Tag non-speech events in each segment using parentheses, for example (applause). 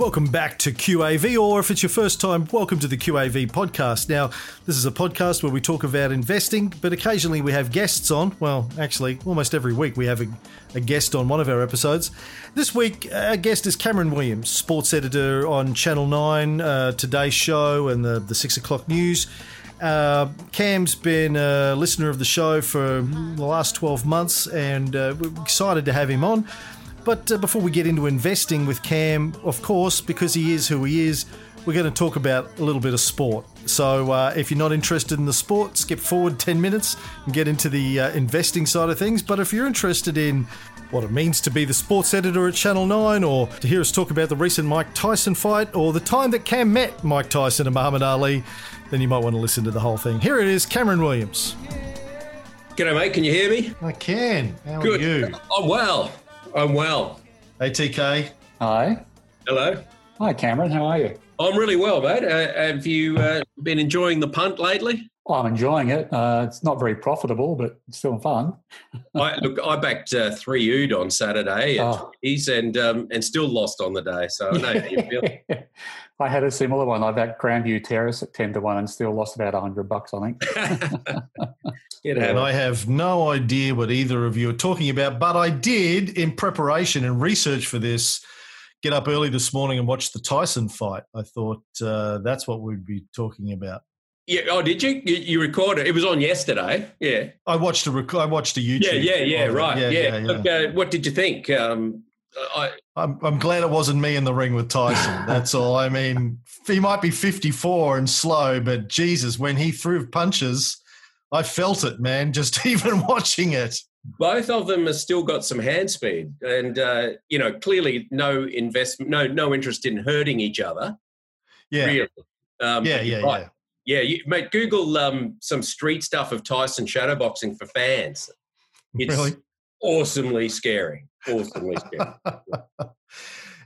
Welcome back to QAV, or if it's your first time, welcome to the QAV podcast. Now, this is a podcast where we talk about investing, but occasionally we have guests on. Well, actually, almost every week we have a, a guest on one of our episodes. This week, our guest is Cameron Williams, sports editor on Channel 9, uh, Today's Show, and the, the 6 o'clock news. Uh, Cam's been a listener of the show for the last 12 months, and uh, we're excited to have him on. But uh, before we get into investing with Cam, of course, because he is who he is, we're going to talk about a little bit of sport. So uh, if you're not interested in the sport, skip forward 10 minutes and get into the uh, investing side of things. But if you're interested in what it means to be the sports editor at Channel 9, or to hear us talk about the recent Mike Tyson fight, or the time that Cam met Mike Tyson and Muhammad Ali, then you might want to listen to the whole thing. Here it is Cameron Williams. G'day, mate. Can you hear me? I can. How Good. are you? Oh, well. I'm well. Hey, TK. Hi. Hello. Hi, Cameron. How are you? I'm really well, mate. Uh, have you uh, been enjoying the punt lately? Well, I'm enjoying it. Uh, it's not very profitable, but it's still fun. I, look, I backed uh, three ood on Saturday at Oh. He's and um, and still lost on the day. So I know how you feel. (laughs) I had a similar one. I backed Grandview Terrace at 10 to 1 and still lost about 100 bucks, I think. you And I have no idea what either of you are talking about, but I did, in preparation and research for this, get up early this morning and watch the Tyson fight. I thought uh, that's what we'd be talking about. yeah. Oh, did you? you? You recorded? It was on yesterday. Yeah. I watched a rec- I watched a YouTube. Yeah. Yeah. Yeah. of it. Right. Yeah. yeah, yeah. Look, uh, what did you think? Um, I, I'm, I'm glad it wasn't me in the ring with Tyson. (laughs) That's all. I mean, he might be 54 and slow, but Jesus, when he threw punches, I felt it, man. (laughs) Just even watching it. both of them have still got some hand speed, and uh, you know, clearly no investment, no no interest in hurting each other. Yeah, Really. Um, yeah, yeah, right. yeah. Yeah, you, mate. Google um, some street stuff of Tyson shadowboxing for fans. It's Really? Awesomely scary. Awesomely scary. (laughs)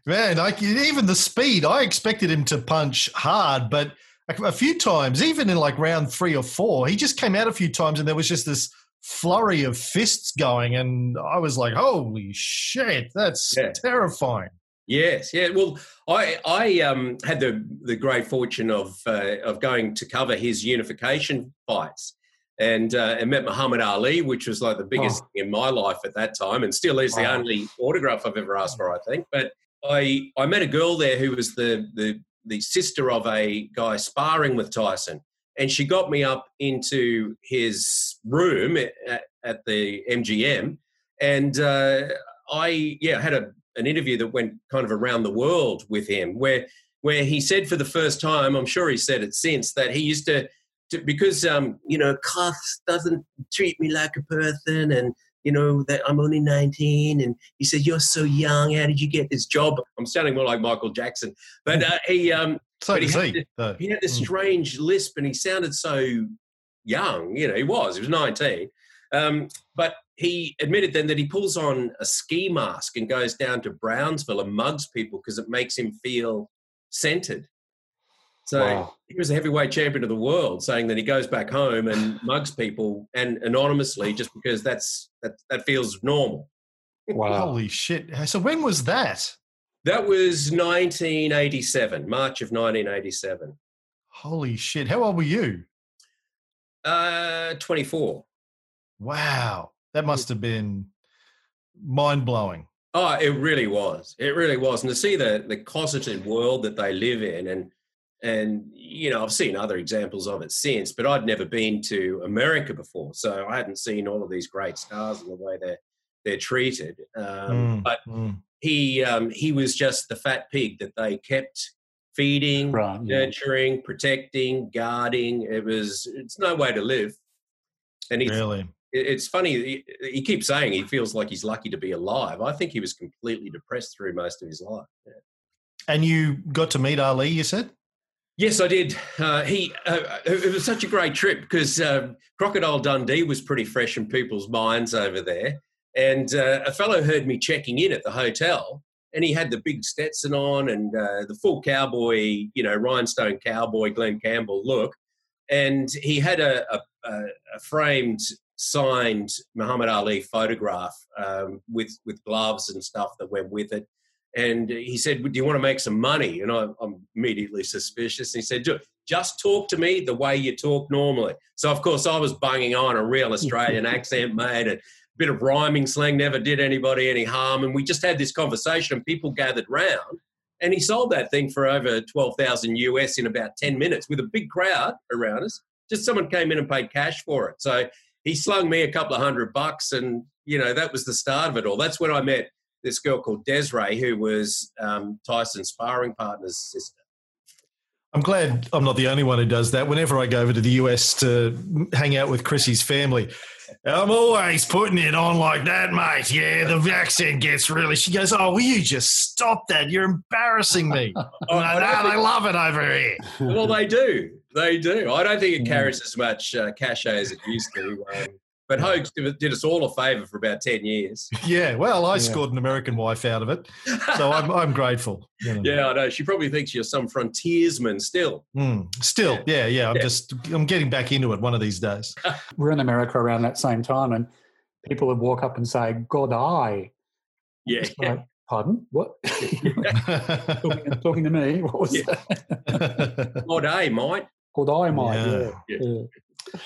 Man, I, even the speed, I expected him to punch hard, but a, few times, even in like round three or four, he just came out a few times and there was just this flurry of fists going. And I was like, holy shit, that's Yeah. terrifying. Yes, yeah. Well, I I um, had the the great fortune of uh, of going to cover his unification fights, and uh, and met Muhammad Ali, which was like the biggest Oh. thing in my life at that time, and still is the only autograph I've ever asked for, I think. But I I met a girl there who was the the the sister of a guy sparring with Tyson, and she got me up into his room at, at the MGM, and uh, I yeah had a an interview that went kind of around the world with him, where where he said for the first time, I'm sure he said it since, that he used to, to because um, you know, Cuffs doesn't treat me like a person, and you know that I'm only 19, and he said, "You're so young. How did you get this job?" I'm sounding more like Michael Jackson, but uh, he um, So But he had he, to- he had this Mm. strange lisp and he sounded so young. You know, he was, he was 19. Um, but he admitted then that he pulls on a ski mask and goes down to Brownsville and mugs people because it makes him feel centered. So Wow. he was a heavyweight champion of the world, saying that he goes back home and (laughs) mugs people and anonymously just because that's that that feels normal. Wow. Holy shit. So when was that? That was 1987, March of 1987. Holy shit. How old were you? Uh, 24. Wow. That must have been mind blowing. Oh, it really was. It really was. And to see the the cosseted world that they live in, and and you know, I've seen other examples of it since, but I'd never been to America before, so I hadn't seen all of these great stars and the way they're they're treated. Um, Mm, But mm. he um, he was just the fat pig that they kept feeding, Right. Yeah. nurturing, protecting, guarding. It was it's no way to live. And he, Really? it's funny he, he keeps saying he feels like he's lucky to be alive i think he was completely depressed through most of his life Yeah. And you got to meet Ali, you said? Yes i did. Uh, he uh, it was such a great trip because um, crocodile dundee was pretty fresh in people's minds over there. And uh, a fellow heard me checking in at the hotel and he had the big stetson on and uh, the full cowboy you know rhinestone cowboy glen campbell look. And he had a, a, a, a framed signed Muhammad Ali photograph um, with with gloves and stuff that went with it. And he said, "Do you want to make some money?" And I, I'm immediately suspicious. And he said, "Just talk to me the way you talk normally." So of course I was bunging on a real (laughs) Australian accent, mate, and a bit of rhyming slang. Never did anybody any harm, and we just had this conversation, and people gathered round. And he sold that thing for over twelve thousand US in about ten minutes with a big crowd around us. Just someone came in and paid cash for it. So he slung me a couple of hundred bucks, and you know that was the start of it all. That's when I met this girl called Desiree, who was um, Tyson's sparring partner's sister. I'm glad I'm not the only one who does that. Whenever I go over to the US to hang out with Chrissy's family, I'm always putting it on like that, mate. Yeah, the accent gets really. She goes, "Oh, will you just stop that? You're embarrassing me." oh, (laughs) like, no, they love it over here. Well, they do. They do. I don't think it carries as much uh, cachet as it used to. Um, but Hogs did us all a favour for about 10 years. (laughs) Yeah, well, I yeah. scored an American wife out of it. So I'm, I'm grateful. You know. Yeah, I know. She probably thinks you're some frontiersman still. Mm, still, yeah, yeah. yeah I'm yeah. just, I'm getting back into it one of these days. (laughs) We're in America around that same time, and people would walk up and say, God, I. Yeah. Like, Pardon? What? (laughs) talking, talking, to me? What was that? God, I, mate. God, I, mate. yeah.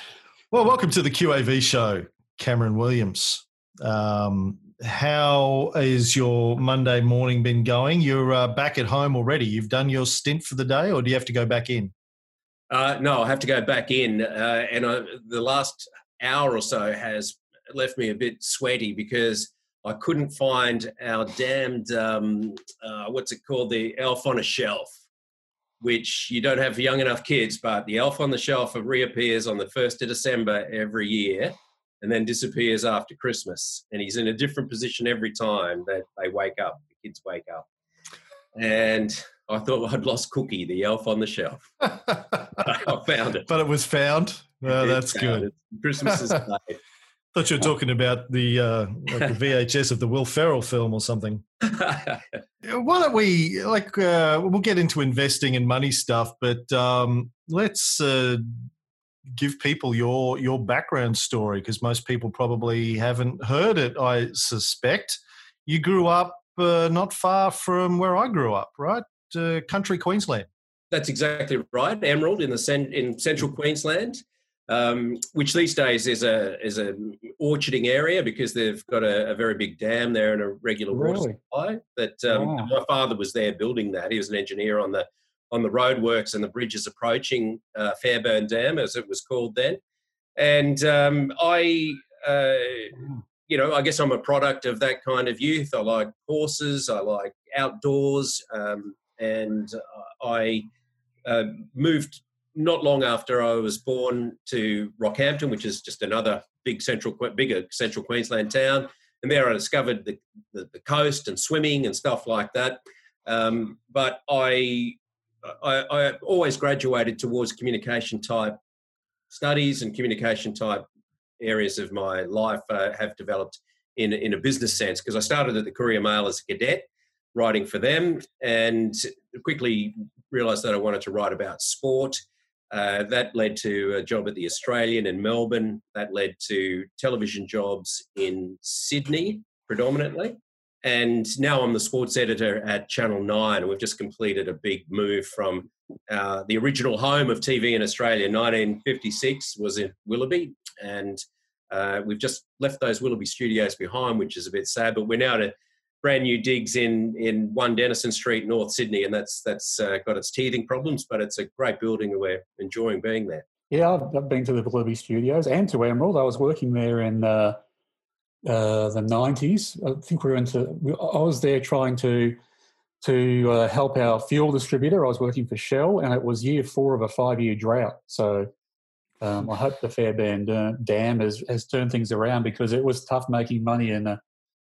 Well, welcome to the QAV show, Cameron Williams. Um, how is your Monday morning been going? You're uh, back at home already. You've done your stint for the day, or do you have to go back in? Uh, no, I have to go back in, uh, and I, the last hour or so has left me a bit sweaty because I couldn't find our damned um, uh, what's it called, the elf on a shelf which you don't have for young enough kids, but the elf on the shelf reappears on the 1st of December every year and then disappears after Christmas. And he's in a different position every time that they wake up, the kids wake up. And I thought I'd lost Cookie, the elf on the shelf. (laughs) I found it. But it was found. Oh, that's good. Christmas is (laughs) thought you were talking about the, uh, like the (laughs) VHS of the Will Ferrell film or something. (laughs) Why don't we like uh, we'll get into investing and money stuff, but um, let's uh, give people your your background story because most people probably haven't heard it. I suspect you grew up uh, not far from where I grew up, right? Uh, country Queensland. That's exactly right. Emerald in the cent- in central Queensland um, which these days is a is a orcharding area because they've got a, a very big dam there and a regular really? water supply. But um, wow. my father was there building that. He was an engineer on the on the roadworks and the bridges approaching uh, Fairbairn Dam, as it was called then. And um, I, uh, you know, I guess I'm a product of that kind of youth. I like horses. I like outdoors, um, and I uh, moved not long after I was born to Rockhampton, which is just another big central, bigger central Queensland town, and there I discovered the, the, the coast and swimming and stuff like that. Um, but I, I, I always graduated towards communication type studies and communication type areas of my life uh, have developed in in a business sense because I started at the Courier Mail as a cadet writing for them and quickly realized that I wanted to write about sport uh, that led to a job at the Australian in Melbourne. That led to television jobs in Sydney predominantly. And now I'm the sports editor at Channel 9. And we've just completed a big move from uh, the original home of TV in Australia, 1956, was in Willoughby. And uh, we've just left those Willoughby studios behind, which is a bit sad. But we're now at a brand new digs in in one Denison Street, North Sydney, and that's that's uh, got its teething problems, but it's a great building, and we're enjoying being there. Yeah, I've been to the Willoughby Studios and to Emerald. I was working there in uh, uh, the nineties. I think we were into. I was there trying to to uh, help our fuel distributor. I was working for Shell, and it was year four of a five year drought. So. Um, I hope the Fairbairn Dam has, has turned things around because it was tough making money in a,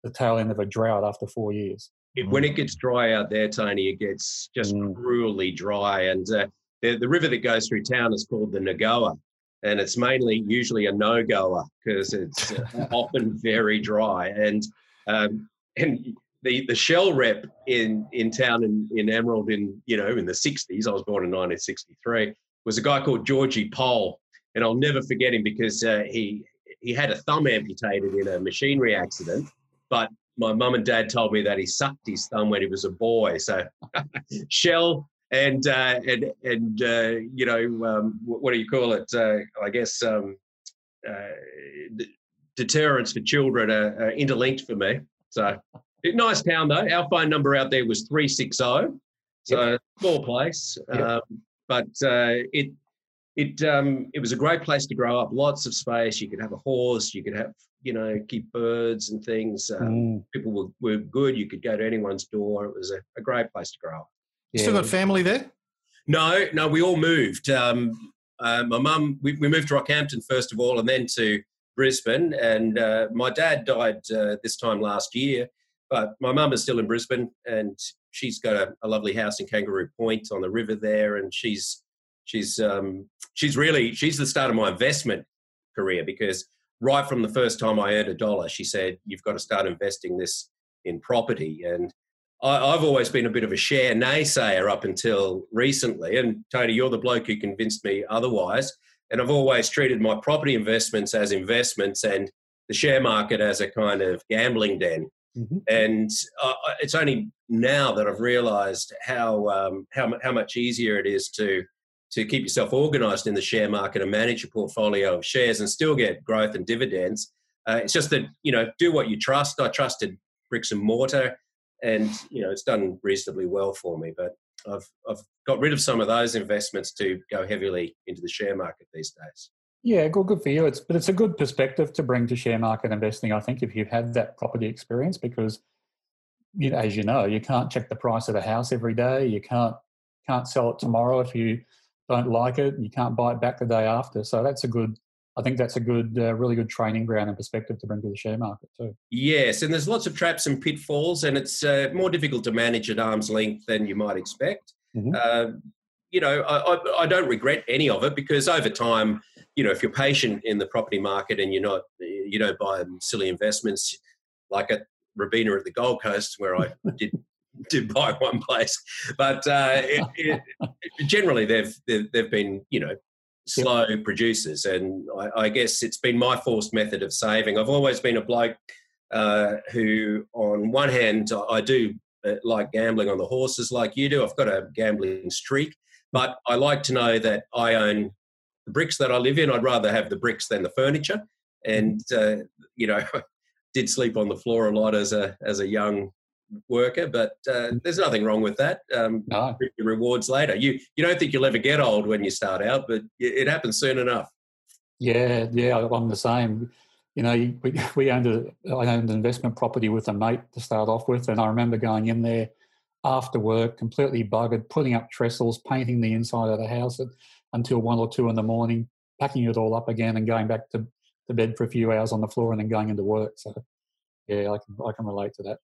the tail end of a drought after four years. when it gets dry out there, Tony, it gets just mm. cruelly dry. And uh, the, the river that goes through town is called the Nogoa. And it's mainly usually a no goer because it's uh, (laughs) often very dry. And um, and the, the shell rep in, in town in, in Emerald in you know in the 60s, I was born in 1963, was a guy called Georgie Pole. And I'll never forget him because uh, he he had a thumb amputated in a machinery accident but my mum and dad told me that he sucked his thumb when he was a boy. So (laughs) shell and uh, and and uh, you know um, what do you call it? Uh, I guess um, uh, deterrents for children are, are, interlinked for me. So nice town though. Our phone number out there was three six zero. So yep. small place, yep. um, but uh, it it um, it was a great place to grow up. Lots of space. You could have a horse. You could have you know keep birds and things. Um, mm. People were, were good. You could go to anyone's door. It was a, a great place to grow up. You still got family there? No, no. We all moved. Um, uh, my mum. We, we, moved to Rockhampton first of all, and then to Brisbane. And uh, my dad died uh, this time last year, but my mum is still in Brisbane, and she's got a, a lovely house in Kangaroo Point on the river there, and she's she's um, she's really she's the start of my investment career because right from the first time I earned a dollar, she said, "You've got to start investing this in property." And I, have always been a bit of a share naysayer up until recently. And Tony, you're the bloke who convinced me otherwise. And I've always treated my property investments as investments and the share market as a kind of gambling den. Mm-hmm. And uh, it's only now that I've realised how um, how how much easier it is to to keep yourself organized in the share market and manage your portfolio of shares and still get growth and dividends. Uh, it's just that, you know, do what you trust. I trusted bricks and mortar and, you know, it's done reasonably well for me. But I've, I've got rid of some of those investments to go heavily into the share market these days. Yeah, good, good for you. It's, but it's a good perspective to bring to share market investing, I think, if you've had that property experience, because, you know, as you know, you can't check the price of a house every day. You can't can't sell it tomorrow if you don't like it, you can't buy it back the day after. So that's a good. I think that's a good, uh, really good training ground and perspective to bring to the share market too. Yes, and there's lots of traps and pitfalls, and it's uh, more difficult to manage at arm's length than you might expect. Mm-hmm. Uh, you know, I, I, I, don't regret any of it because over time, you know, if you're patient in the property market and you're not, you don't buy silly investments like at Robina at the Gold Coast, where I (laughs) did (laughs) to buy one place, but uh, it, it, generally they've, they've, they've been you know slow yep. producers, and I, I, guess it's been my forced method of saving. I've always been a bloke uh, who, on one hand, I do uh, like gambling on the horses, like you do. I've got a gambling streak, but I like to know that I own the bricks that I live in. I'd rather have the bricks than the furniture, and uh, you know. (laughs) did sleep on the floor a lot as a as a young worker, but uh, there's nothing wrong with that. Um, no. Your rewards later. You you don't think you'll ever get old when you start out, but it happens soon enough. Yeah, yeah, I'm the same. You know, we (laughs) we owned a I owned an investment property with a mate to start off with, and I remember going in there after work, completely buggered, putting up trestles, painting the inside of the house at, until one or two in the morning, packing it all up again, and going back to, to bed for a few hours on the floor, and then going into work. So, yeah, I can I can relate to that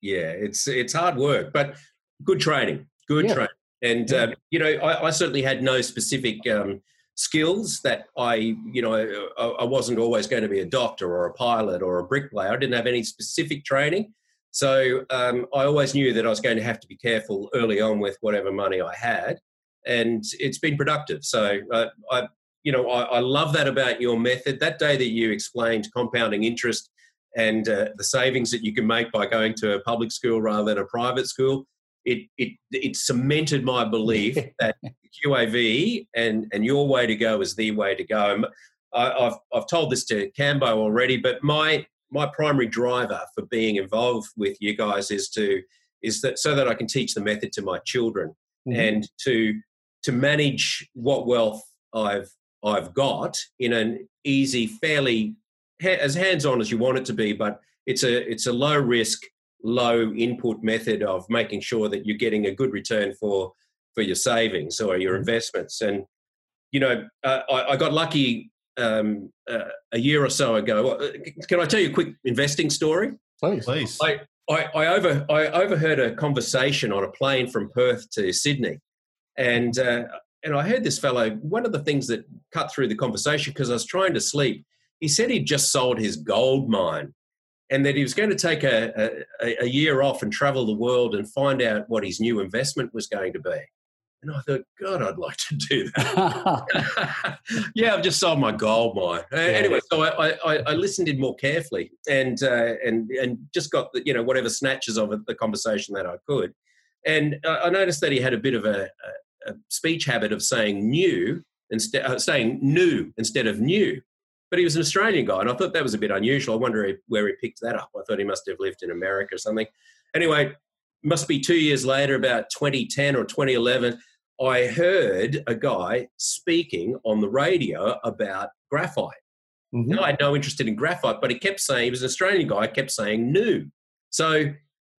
yeah, it's it's hard work, but good training, good yeah. training. And yeah. um, you know, I, I, certainly had no specific um, skills that I, you know, I, I, wasn't always going to be a doctor or a pilot or a bricklayer. I didn't have any specific training, so um, I always knew that I was going to have to be careful early on with whatever money I had, and it's been productive. So uh, I, you know, I, I love that about your method. That day that you explained compounding interest and uh, the savings that you can make by going to a public school rather than a private school, it it it cemented my belief (laughs) that QAV and and your way to go is the way to go. I, have I've told this to Cambo already, but my my primary driver for being involved with you guys is to is that so that I can teach the method to my children mm-hmm. and to to manage what wealth I've I've got in an easy, fairly as hands on as you want it to be, but it's a it's a low risk, low input method of making sure that you're getting a good return for for your savings or your mm-hmm. investments. And you know, uh, I, I, got lucky um, uh, a year or so ago. Uh, can I tell you a quick investing story? Please, please. I, I, I over I overheard a conversation on a plane from Perth to Sydney, and uh, and I heard this fellow. One of the things that cut through the conversation because I was trying to sleep he said he'd just sold his gold mine and that he was going to take a, a, a, year off and travel the world and find out what his new investment was going to be. And I thought, God, I'd like to do that. (laughs) yeah, I've just sold my gold mine. Uh, Anyway, so I, I, I listened in more carefully and uh, and and just got the, you know whatever snatches of it, the conversation that I could. And I noticed that he had a bit of a, a, a speech habit of saying new instead, uh, saying new instead of new. But he was an Australian guy, and I thought that was a bit unusual. I wonder where he picked that up. I thought he must have lived in America or something. Anyway, must be two years later, about 2010 or 2011, I heard a guy speaking on the radio about graphite. Mhm. Now, I had no interest in graphite, but he kept saying, he was an Australian guy, kept saying new. So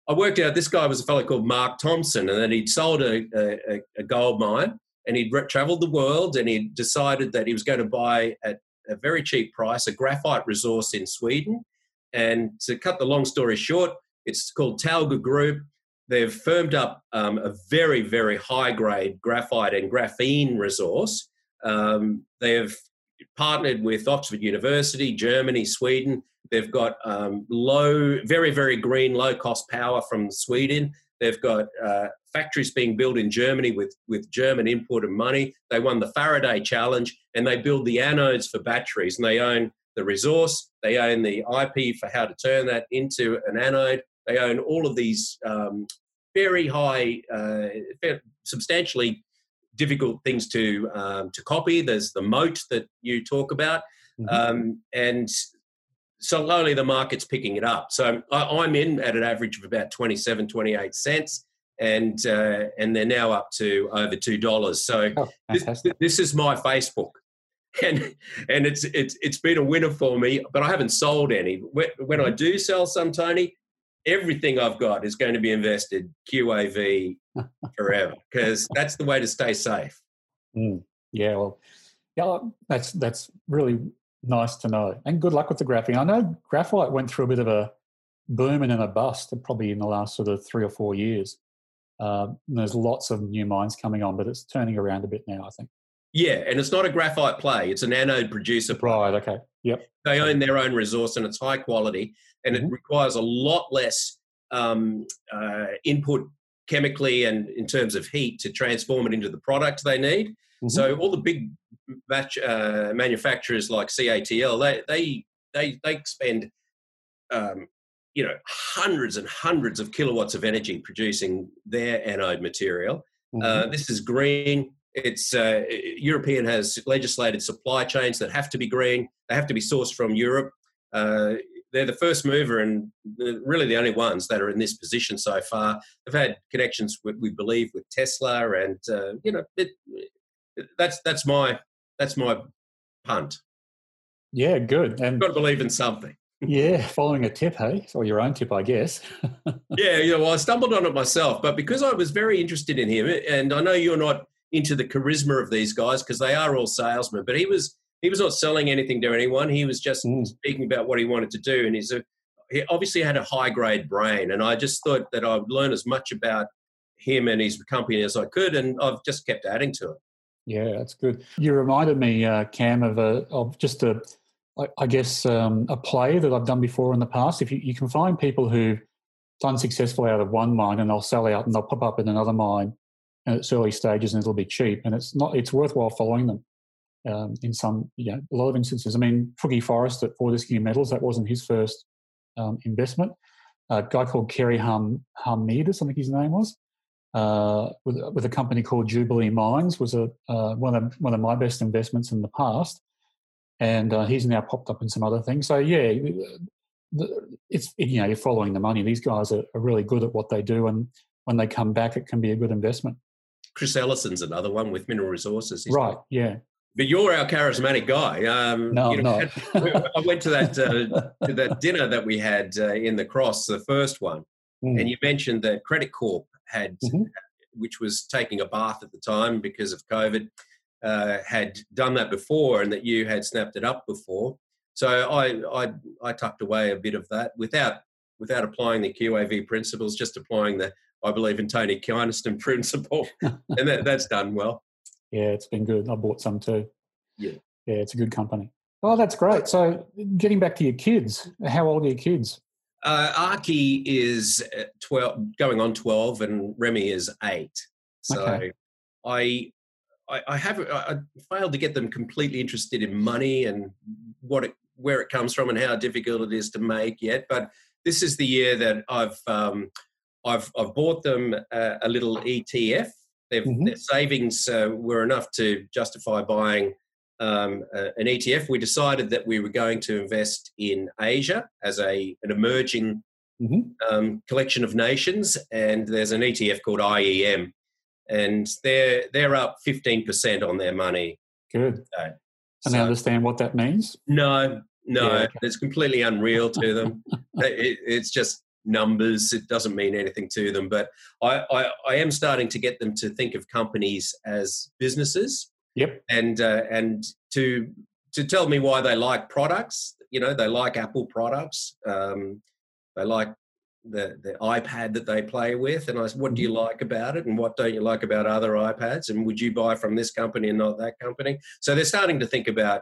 I worked out this guy was a fellow called Mark Thompson, and then he'd sold a, a, a gold mine and he'd traveled the world and he decided that he was going to buy at a very cheap price a graphite resource in Sweden. And to cut the long story short, it's called Talga Group. They've firmed up um, a very, very high grade graphite and graphene resource. Um, they have partnered with Oxford University, Germany, Sweden. They've got um, low, very, very green, low cost power from Sweden. They've got uh, factories being built in Germany with, with German and money. They won the Faraday Challenge and they build the anodes for batteries and they own the resource. They own the IP for how to turn that into an anode. They own all of these um, very high, uh, substantially difficult things to um, to copy. There's the moat that you talk about, Mhm. um, and slowly the market's picking it up. So I, I'm in at an average of about 27, 28 cents. And uh, and they're now up to over two dollars. So Oh, this, this is my Facebook, (laughs) and and it's it's it's been a winner for me. But I haven't sold any. When, when I do sell some, Tony, everything I've got is going to be invested QAV (laughs) forever because that's the way to stay safe. Mm, yeah, well, yeah, that's that's really nice to know. And good luck with the graphene. I know graphite went through a bit of a boom and then a bust, probably in the last sort of three or four years. Um, and there's lots of new mines coming on, but it's turning around a bit now. I think. Yeah, and it's not a graphite play; it's an anode producer play. Right. Okay. Yep. They own their own resource and it's high quality, and it Mhm. requires a lot less um, uh, input chemically and in terms of heat to transform it into the product they need. Mhm. So all the big batch, uh, manufacturers like CATL, they they they they spend um, you know hundreds and hundreds of kilowatts of energy producing their anode material. Mhm. Uh, this is green. It's uh, European has legislated supply chains that have to be green. They have to be sourced from Europe. Uh, they're the first mover and really the only ones that are in this position so far. They've had connections, with, we believe, with Tesla, and uh, you know, it, that's that's my that's my punt. yeah. Good. And You've Got to believe in something. yeah, (laughs) following a tip, hey, or your own tip, I guess. (laughs) yeah, you know, well, I stumbled on it myself, but because I was very interested in him, and I know you're not into the charisma of these guys because they are all salesmen, but he was he was not selling anything to anyone. He was just Mm. speaking about what he wanted to do, and he's a he obviously had a high grade brain, and I just thought that I'd learn as much about him and his company as I could, and I've just kept adding to it. Yeah, that's good. You reminded me, uh, Cam, of a of just a, I, guess, um, a play that I've done before in the past. If you, you can find people who've done successfully out of one mine and they'll sell out and they'll pop up in another mine, and it's early stages and it'll be cheap, and it's not it's worthwhile following them. Um, in some, you know, a lot of instances. I mean, Twiggy Forrest at Fortescue Metals, that wasn't his first um, investment. A guy called Kerry Hum Harmanis, I think his name was uh, with, with a company called Jubilee Mines was a uh, one of one of my best investments in the past, and uh, he's now popped up in some other things. So yeah, it's you know you're following the money. These guys are, are really good at what they do, and when they come back, it can be a good investment. Chris Ellison's another one with Mineral Resources. Right? Yeah. But you're our charismatic guy. Um, No, you know, not. (laughs) I went to that uh, to that dinner that we had uh, in the cross, the first one, Mm. and you mentioned that Credit Corp had, Mhm. which was taking a bath at the time because of COVID, uh, had done that before, and that you had snapped it up before. So I I, I tucked away a bit of that without without applying the QAV principles, just applying the I believe in Tony Kynaston (laughs) principle, (laughs) and that, that's done well. Yeah, it's been good. I bought some too. Yeah. Yeah, it's a good company. Oh, that's great. So, getting back to your kids, how old are your kids? Uh, Archie is uh, 12, going on 12, and Remy is 8. So Okay. I, I, I have I failed to get them completely interested in money and what it, where it comes from and how difficult it is to make yet. But this is the year that I've um, I've I've bought them a, a little ETF. Mm-hmm. Their savings uh, were enough to justify buying um, an ETF. We decided that we were going to invest in Asia as a an emerging mm-hmm. um, collection of nations, and there's an ETF called IEM, and they're they're up fifteen percent on their money. Good. Today. And so, I understand what that means. No, no, yeah, okay. it's completely unreal to them. (laughs) it, it's just numbers. It doesn't mean anything to them. But I, I, I, am starting to get them to think of companies as businesses. Yep. And uh, and to to tell me why they like products. You know, they like Apple products. Um, they like the the iPad that they play with. And I said, what do you mm-hmm. like about it, and what don't you like about other iPads? And would you buy from this company and not that company? So they're starting to think about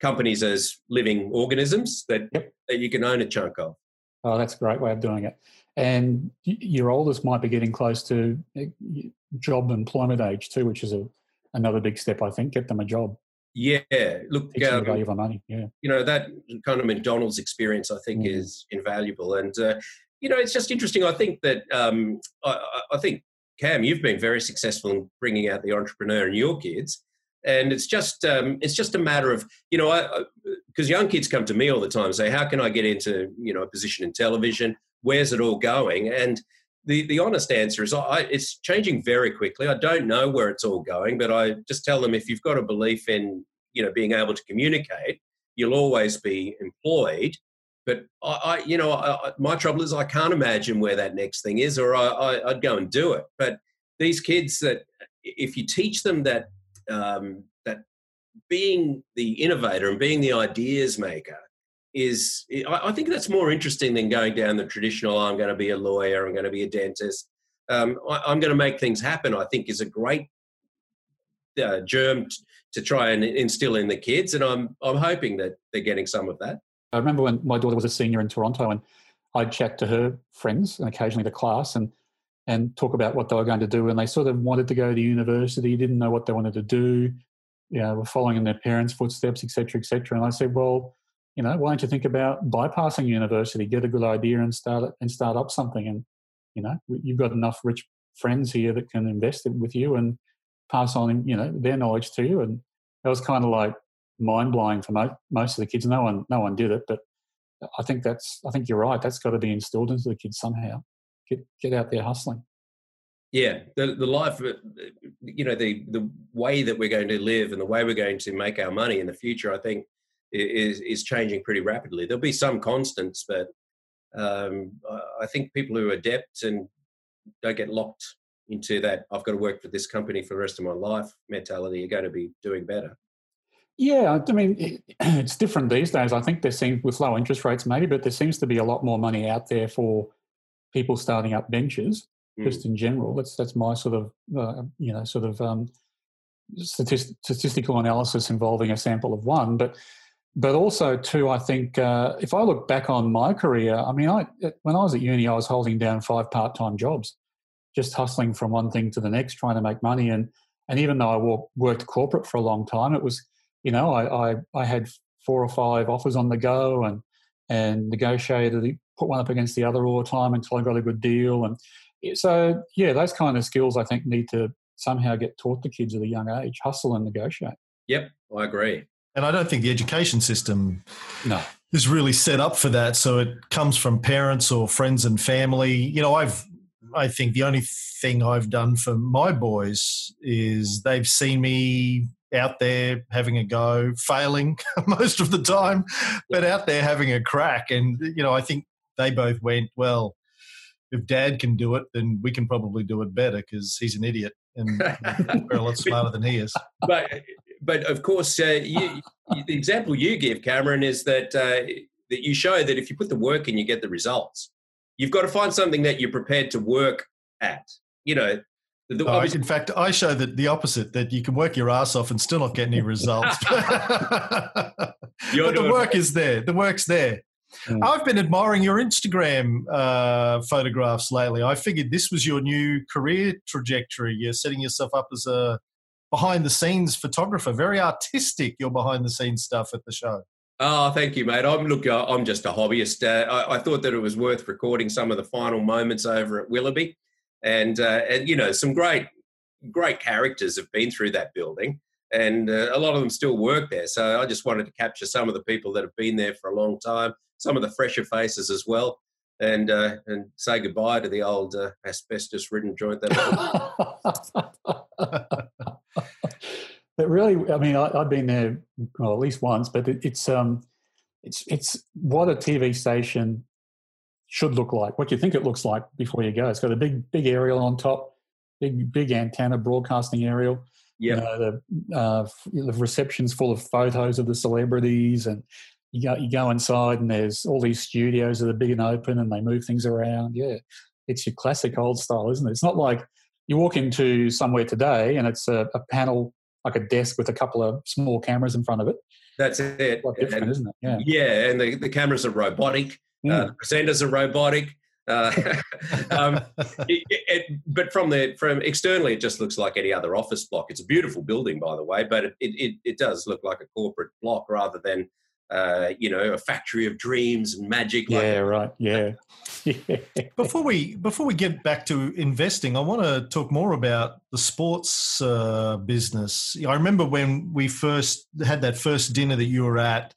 companies as living organisms that, yep. that you can own a chunk of. Oh, that's a great way of doing it. And your oldest might be getting close to eh, job employment age too, which is a, another big step, I think. Get them a job. Yeah, look, um, value for money. Yeah, you know that kind of McDonald's experience, I think, mm. is invaluable. And uh, you know, it's just interesting. I think that um, I, I think Cam, you've been very successful in bringing out the entrepreneur in your kids and it's just um, it's just a matter of you know because young kids come to me all the time and say how can i get into you know a position in television where's it all going and the the honest answer is I, it's changing very quickly. I don't know where it's all going but i just tell them if you've got a belief in you know being able to communicate you'll always be employed. But I, I you know I, my trouble is i can't imagine where that next thing is or I, i'd go and do it. But these kids that if you teach them that um, that being the innovator and being the ideas maker is I, think that's more interesting than going down the traditional i'm going to be a lawyer i'm going to be a dentist um, I, am going to make things happen i think is a great uh, germ t- to try and instill in the kids and i'm i'm hoping that they're getting some of that i remember when my daughter was a senior in toronto and i'd chat to her friends and occasionally the class and and talk about what they were going to do. And they sort of wanted to go to university, didn't know what they wanted to do, you know, were following in their parents' footsteps, etc., etc. And I said, well, you know, why don't you think about bypassing university, get a good idea, and start it, and start up something? And you know, you've got enough rich friends here that can invest it with you and pass on, you know, their knowledge to you. And that was kind of like mind blowing for mo- most of the kids. No one, no one did it, but I think that's, I think you're right. That's got to be instilled into the kids somehow get get out there hustling. Yeah, the the life, you know, the the way that we're going to live and the way we're going to make our money in the future, I think, is is changing pretty rapidly. There'll be some constants, but um, I think people who are adept and don't get locked into that I've got to work for this company for the rest of my life mentality are going to be doing better. Yeah, I mean, (clears throat) it's different these days. I think there seems, with low interest rates maybe, but there seems to be a lot more money out there for people starting up ventures mm. just in general. That's that's my sort of uh, you know sort of um, statist- statistical analysis involving a sample of one, but but also too, I think uh, if I look back on my career, I mean, I when I was at uni, I was holding down five part time jobs, just hustling from one thing to the next, trying to make money. And and even though I worked corporate for a long time, it was you know I I, I had four or five offers on the go and and negotiated put one up against the other all the time until I got a good deal. And so, yeah, those kind of skills I think need to somehow get taught to kids at a young age, hustle and negotiate. Yep, I agree. And I don't think the education system no. is really set up for that. So it comes from parents or friends and family. You know, I've I think the only thing I've done for my boys is they've seen me out there having a go, failing (laughs) most of the time, but out there having a crack. And, you know, I think they both went, well, if dad can do it, then we can probably do it better because he's an idiot and (laughs) we're a lot smarter than he is. But, but of course, uh, (laughs) you, the example you give, Cameron, is that uh, that you show that if you put the work in, you get the results. You've got to find something that you're prepared to work at. You know, the, oh, in fact, I show that the opposite that you can work your ass off and still not get any results. (laughs) (laughs) but the work is there. The work's there. Mm. I've been admiring your Instagram uh, photographs lately. I figured this was your new career trajectory. You're setting yourself up as a behind the scenes photographer. Very artistic, your behind the scenes stuff at the show. Oh, thank you, mate. I'm look. Uh, I'm just a hobbyist. Uh, I, I, thought that it was worth recording some of the final moments over at Willoughby, and uh, and you know some great great characters have been through that building, and uh, a lot of them still work there. So I just wanted to capture some of the people that have been there for a long time, some of the fresher faces as well, and uh, and say goodbye to the old uh, asbestos-ridden joint that. but (laughs) really, I mean, I, have been there well, at least once, but it, it's um, it's it's what a TV station should look like. What you think it looks like before you go. It's got a big big aerial on top, big big antenna broadcasting aerial. Yeah, you know, the uh, the reception's full of photos of the celebrities, and you go you go inside, and there's all these studios that are big and open, and they move things around. Yeah, it's your classic old style, isn't it? It's not like you walk into somewhere today and it's a, a panel like a desk with a couple of small cameras in front of it. That's it. different, and, isn't it? Yeah. Yeah, and the, the cameras are robotic. Mm. Uh, the presenters are robotic. Uh, (laughs) um, it, it, but from the from externally, it just looks like any other office block. It's a beautiful building, by the way, but it, it, it does look like a corporate block rather than uh, you know, a factory of dreams and magic. Yeah, like right. Yeah. (laughs) before we before we get back to investing, I want to talk more about the sports uh, business. I remember when we first had that first dinner that you were at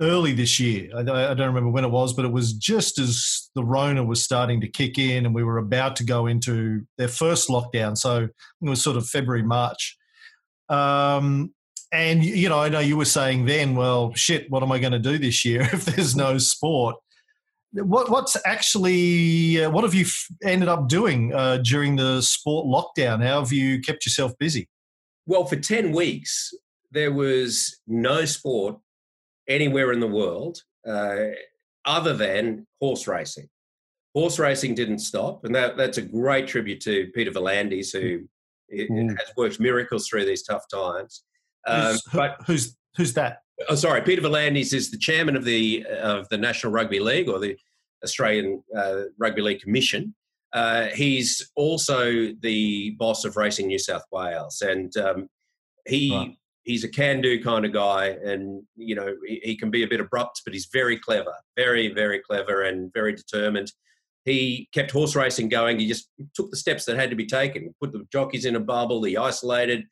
early this year. I, I don't remember when it was, but it was just as the Rona was starting to kick in, and we were about to go into their first lockdown. So it was sort of February, March. Um, and you know, I know you were saying then, well, shit, what am I going to do this year (laughs) if there's no sport? What, what's actually uh, what have you f- ended up doing uh, during the sport lockdown? How have you kept yourself busy? Well, for ten weeks there was no sport anywhere in the world uh, other than horse racing. Horse racing didn't stop, and that, that's a great tribute to Peter V'landys, who mm. has worked miracles through these tough times. Um, who's, but who's who's that? Oh, sorry, Peter V'landys is the chairman of the of the National Rugby League or the Australian uh, Rugby League Commission. Uh, he's also the boss of Racing New South Wales, and um, he right. he's a can-do kind of guy, and you know he, he, can be a bit abrupt, but he's very clever, very very clever, and very determined. He kept horse racing going. He just took the steps that had to be taken. Put the jockeys in a bubble. He isolated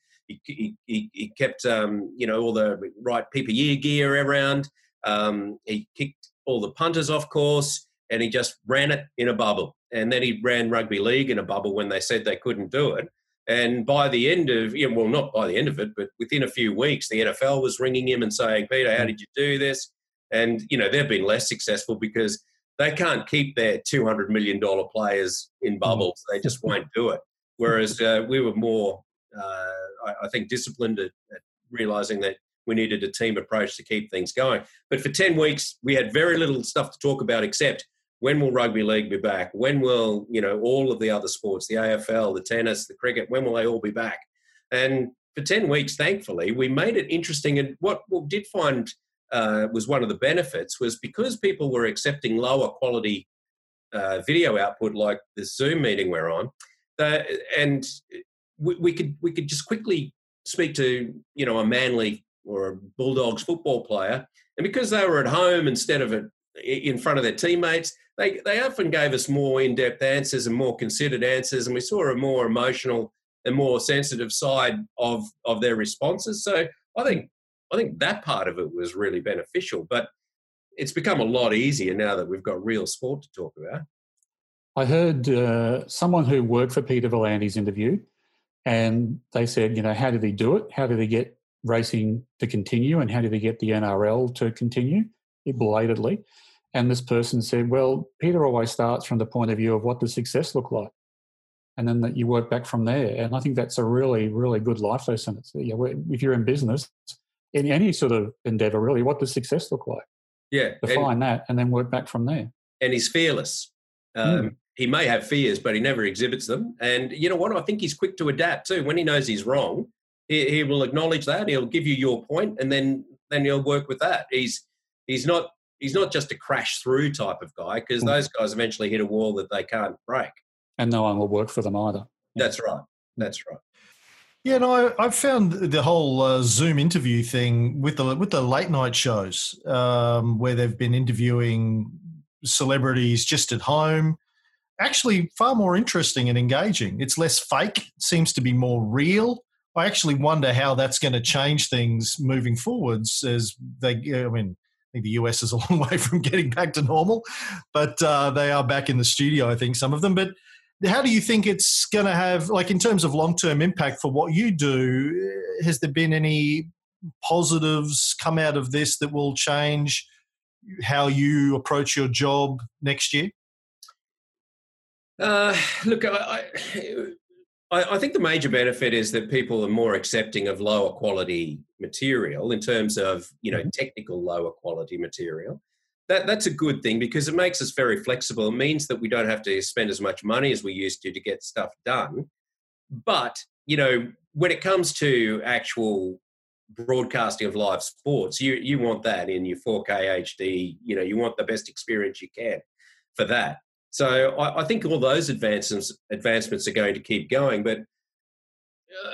he, he, he kept um, you know all the right PPE gear around. Um, he kicked all the punters off course, and he just ran it in a bubble. And then he ran rugby league in a bubble when they said they couldn't do it. And by the end of, you know, well, not by the end of it, but within a few weeks, the NFL was ringing him and saying, Peter, how did you do this? And, you know, they've been less successful because they can't keep their $200 million players in bubbles. They just won't do it. Whereas uh, we were more I, I, think, disciplined at, at realizing that we needed a team approach to keep things going. But for 10 weeks, we had very little stuff to talk about except when will rugby league be back? When will, you know, all of the other sports, the AFL, the tennis, the cricket, when will they all be back? And for 10 weeks, thankfully, we made it interesting. And what we did find uh, was one of the benefits was because people were accepting lower quality uh, video output like the Zoom meeting we're on, uh, and we, we could we could just quickly speak to you know a Manly or a Bulldogs football player, and because they were at home instead of it in front of their teammates, they they often gave us more in depth answers and more considered answers, and we saw a more emotional and more sensitive side of of their responses. So I think I think that part of it was really beneficial, but it's become a lot easier now that we've got real sport to talk about. I heard uh, someone who worked for Peter V'landys interview and they said, you know, how did he do it? How did he get racing to continue? And how did he get the NRL to continue It belatedly? And this person said, well, Peter always starts from the point of view of what does success look like? And then that you work back from there. And I think that's a really, really good life lesson. It's, you know, if you're in business, in any sort of endeavor, really, what does success look like? Yeah. Define and, that and then work back from there. And he's fearless. Um, mm he may have fears, but he never exhibits them. And you know what? I think he's quick to adapt too. When he knows he's wrong, he, he will acknowledge that. He'll give you your point, and then then he'll work with that. He's he's not he's not just a crash through type of guy because Mm. those guys eventually hit a wall that they can't break. And no one will work for them either. That's right. That's right. Yeah, no, I, I've found the whole uh, Zoom interview thing with the with the late night shows um, where they've been interviewing celebrities just at home actually far more interesting and engaging. It's less fake, seems to be more real. I actually wonder how that's going to change things moving forwards as they. I mean, I think the US is a (laughs) long way from getting back to normal, but uh, they are back in the studio. I think some of them, but how do you think it's going to have like in terms of long-term impact for what you do has there been any positives come out of this that will change how you approach your job next year Uh, look, I, I, I think the major benefit is that people are more accepting of lower quality material in terms of you know technical lower quality material. That that's a good thing because it makes us very flexible. It means that we don't have to spend as much money as we used to to get stuff done. But you know, when it comes to actual broadcasting of live sports, you you want that in your 4K HD. You know, you want the best experience you can for that. So I, I think all those advancements advancements are going to keep going, but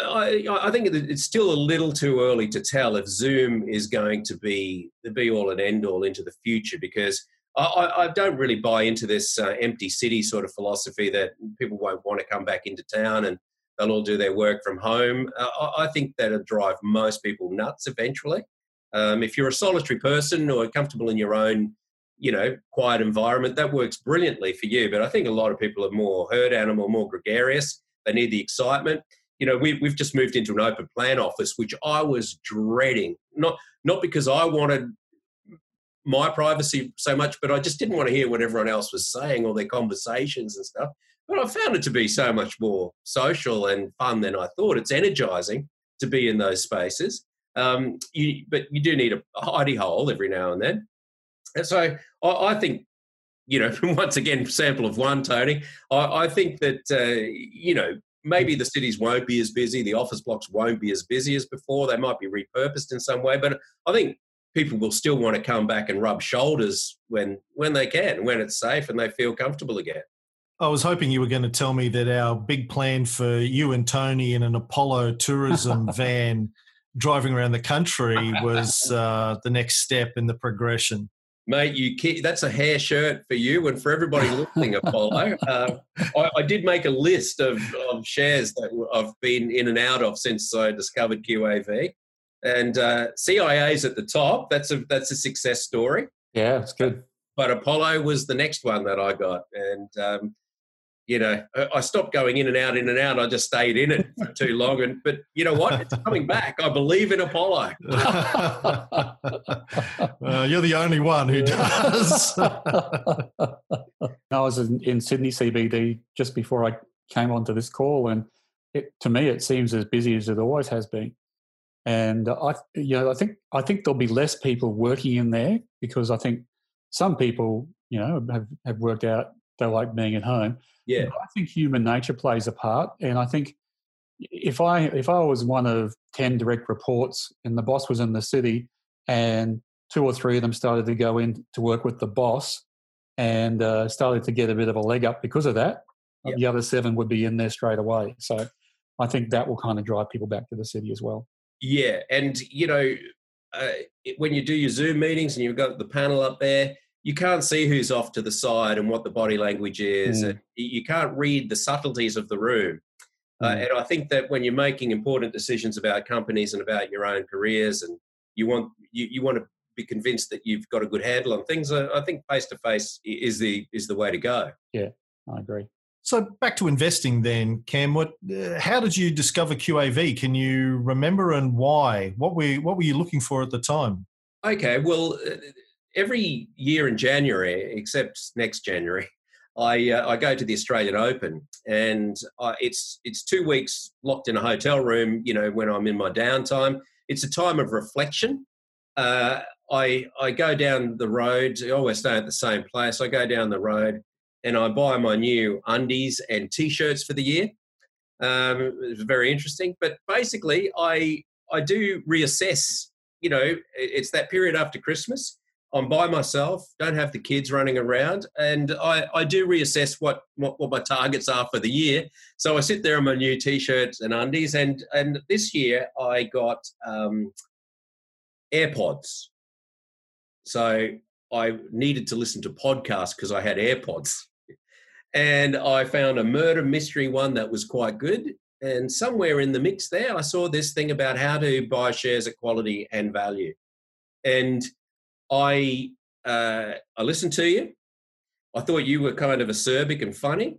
uh, I, I think it's still a little too early to tell if Zoom is going to be the be all and end all into the future because I, I don't really buy into this uh, empty city sort of philosophy that people won't want to come back into town and they'll all do their work from home. Uh, I, I think that'll drive most people nuts eventually. Um, if you're a solitary person or comfortable in your own you know, quiet environment, that works brilliantly for you. But I think a lot of people are more herd animal, more gregarious. They need the excitement. You know, we, we've just moved into an open plan office, which I was dreading. Not not because I wanted my privacy so much, but I just didn't want to hear what everyone else was saying or their conversations and stuff. But I found it to be so much more social and fun than I thought. It's energizing to be in those spaces. Um, you, but you do need a hidey hole every now and then. So I, I think, you know, (laughs) once again, sample of one, Tony. I, I think that uh, you know maybe the cities won't be as busy, the office blocks won't be as busy as before. They might be repurposed in some way, but I think people will still want to come back and rub shoulders when when they can, when it's safe and they feel comfortable again. I was hoping you were going to tell me that our big plan for you and Tony in an Apollo tourism (laughs) van driving around the country was uh, the next step in the progression mate, you ke- that's a hair shirt for you and for everybody (laughs) listening, Apollo. Uh, I, I, did make a list of, of shares that I've been in and out of since I discovered QAV, and uh, CIA's at the top. That's a that's a success story. Yeah, it's good. But Apollo was the next one that I got, and um, you know, I stopped going in and out, in and out. I just stayed in it for too long. And but you know what? It's coming back. I believe in Apollo. (laughs) uh, you're the only one who does. I was in, in, Sydney CBD just before I came onto this call, and it, to me, it seems as busy as it always has been. And I, you know, I think I think there'll be less people working in there because I think some people, you know, have, have worked out they like being at home. Yeah, but I think human nature plays a part, and I think if I if I was one of ten direct reports and the boss was in the city, and two or three of them started to go in to work with the boss, and uh, started to get a bit of a leg up because of that, yep. the other seven would be in there straight away. So I think that will kind of drive people back to the city as well. Yeah, and you know. Uh, when you do your Zoom meetings and you've got the panel up there, you can't see who's off to the side and what the body language is. Mm. And you can't read the subtleties of the room. Mm. Uh, and I think that when you're making important decisions about companies and about your own careers, and you want you, you want to be convinced that you've got a good handle on things, uh, I think face to face is the is the way to go. Yeah, I agree. So back to investing then, Cam. What? Uh, how did you discover QAV? Can you remember and why? What were what were you looking for at the time? Okay, well, uh, every year in January, except next January, (laughs) I uh, I go to the Australian Open, and it's it's two weeks locked in a hotel room. You know, when I'm in my downtime, it's a time of reflection. Uh, I I go down the road. I always stay at the same place. I go down the road, and I buy my new undies and t-shirts for the year. Um, it's very interesting, but basically, I I do reassess. You know, it's that period after Christmas I'm by myself, don't have the kids running around, and I, I do reassess what, what, what my targets are for the year. So I sit there in my new t-shirts and undies, and and this year I got um, AirPods. So I needed to listen to podcasts because I had AirPods, and I found a murder mystery one that was quite good. And somewhere in the mix there, I saw this thing about how to buy shares at quality and value, and I uh, I listened to you. I thought you were kind of acerbic and funny,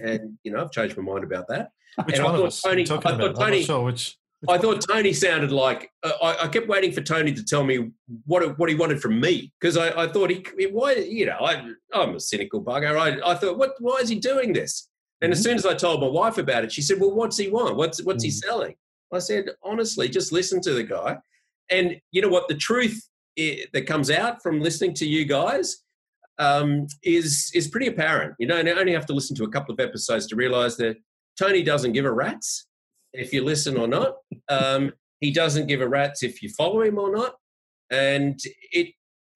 and (laughs) you know I've changed my mind about that. Which and one I of thought us? Tony, I about. thought I'm Tony, sure which. which I thought Tony sounded like uh, I, I kept waiting for Tony to tell me what what he wanted from me because I, I thought he why you know I I'm a cynical bugger. I, I thought what why is he doing this? And as Mhm. soon as I told my wife about it, she said, "Well, what's he want? What's what's he Mm. selling?" I said, "Honestly, just listen to the guy." And you know what? The truth i that comes out from listening to you guys um, is is pretty apparent. You don't only have to listen to a couple of episodes to realize that Tony doesn't give a rat's if you listen or not. Um, he doesn't give a rat's if you follow him or not, and it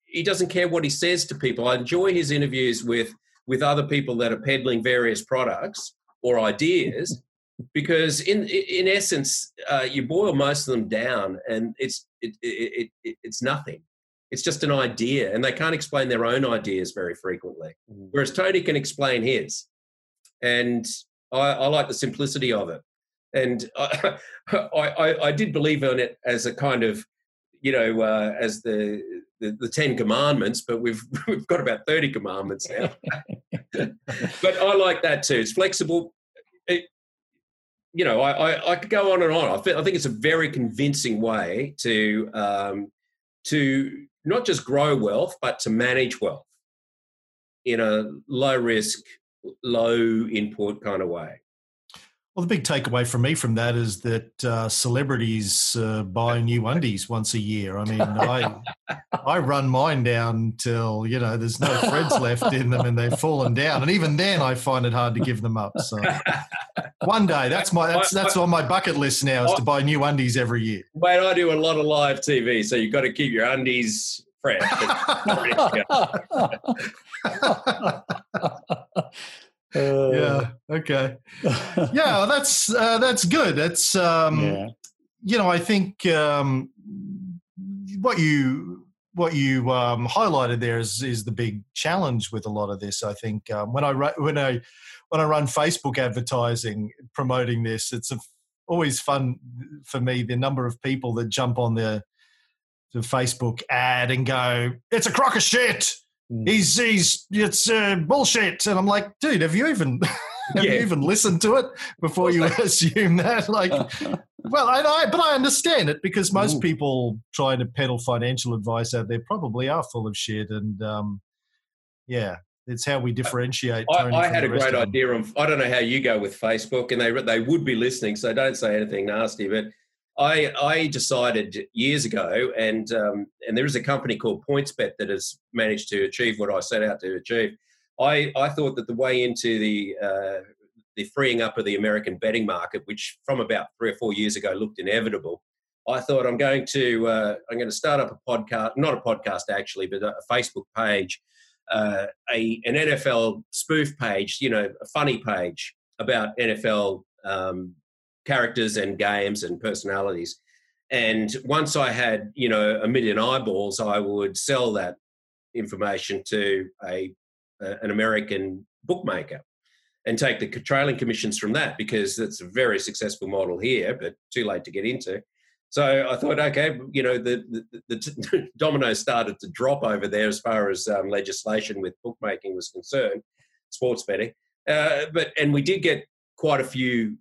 he doesn't care what he says to people. I enjoy his interviews with with other people that are peddling various products or ideas. (laughs) Because in in essence, uh, you boil most of them down, and it's it, it, it, it's nothing. It's just an idea, and they can't explain their own ideas very frequently. Mm. Whereas Tony can explain his, and I, I like the simplicity of it. And I, (laughs) I, I, did believe in it as a kind of, you know, uh, as the, the the Ten Commandments, but we've (laughs) we've got about thirty commandments now. (laughs) but I like that too. It's flexible. It, you know, I, I, I could go on and on. I think it's a very convincing way to um, to not just grow wealth, but to manage wealth in a low risk, low input kind of way. Well, the big takeaway for me from that is that uh, celebrities uh, buy (laughs) new undies once a year. I mean, I I (laughs) run mine down till you know there's no threads left in them and they've fallen down, and even then I find it hard to give them up. So one day, that's my that's that's on my bucket list now is to buy new undies every year. Mate, I do a lot of live TV, so you've got to keep your undies fresh. (laughs) Uh, yeah. Okay. Yeah, (laughs) that's uh, that's good. That's um, yeah. you know, I think um, what you what you um, highlighted there is is the big challenge with a lot of this. I think um, when I when I when I run Facebook advertising promoting this, it's a, always fun for me the number of people that jump on the the Facebook ad and go, "It's a crock of shit." Mm. He's he's it's uh, bullshit, and I'm like, dude, have you even (laughs) have Yeah. you even listened to it before you (laughs) assume that? Like, (laughs) well, I, I but I understand it because most Ooh. people trying to peddle financial advice out there probably are full of shit, and um, yeah, it's how we differentiate. I, I had a great of idea of. I don't know how you go with Facebook, and they they would be listening, so don't say anything nasty. But I I decided years ago, and um, and there is a company called PointsBet that has managed to achieve what I set out to achieve. I I thought that the way into the uh, the freeing up of the American betting market, which from about three or four years ago looked inevitable. I thought I'm going to uh, I'm going to start up a podcast, not a podcast actually, but a, Facebook page, uh, a an NFL spoof page, you know, a funny page about NFL um, characters and games and personalities. And once I had, you know, a million eyeballs, I would sell that information to a, a an American bookmaker and take the trailing commissions from that because it's a very successful model here, but too late to get into. So I thought, okay, you know, the, the, the t- (laughs) dominoes started to drop over there as far as um, legislation with bookmaking was concerned, sports betting. Uh, but and we did get quite a few,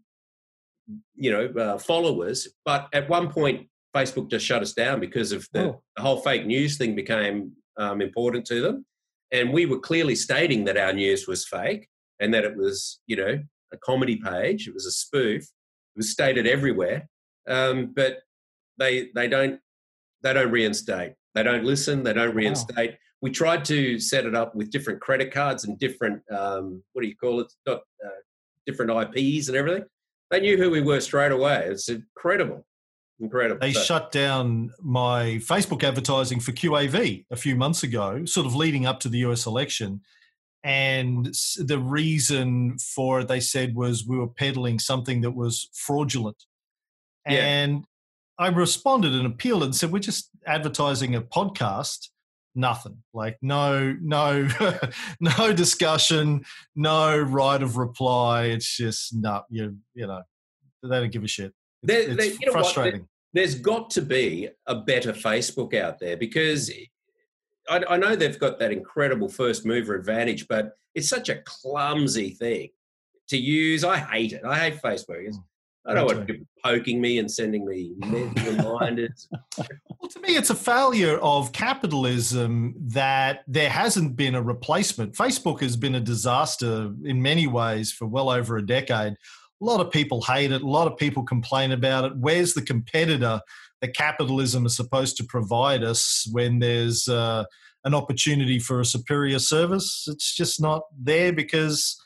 you know, uh, followers. But at one point, Facebook just shut us down because of the, Oh. the whole fake news thing became um, important to them, and we were clearly stating that our news was fake and that it was, you know, a comedy page. It was a spoof. It was stated everywhere, um, but they they don't they don't reinstate. They don't listen. They don't Wow. reinstate. We tried to set it up with different credit cards and different um, what do you call it? Not, uh, different IPs and everything. They knew who we were straight away. It's incredible. Incredible. They So- shut down my Facebook advertising for QAV a few months ago, sort of leading up to the US election. And the reason for it, they said, was we were peddling something that was fraudulent. Yeah. And I responded and appealed and said, we're just advertising a podcast. Nothing like no, no, (laughs) no discussion, no right of reply. It's just no, you you know, they don't give a shit. It's, They- it's they- you know what? frustrating. there's got to be a better Facebook out there because I, I know they've got that incredible first mover advantage, but it's such a clumsy thing to use. I hate it. I hate Facebook. It's, mm. I don't Me want too. people poking me and sending me reminders. (laughs) Well, to me, it's a failure of capitalism that there hasn't been a replacement. Facebook has been a disaster in many ways for well over a decade. A lot of people hate it. A lot of people complain about it. Where's the competitor that capitalism is supposed to provide us when there's uh, an opportunity for a superior service? It's just not there because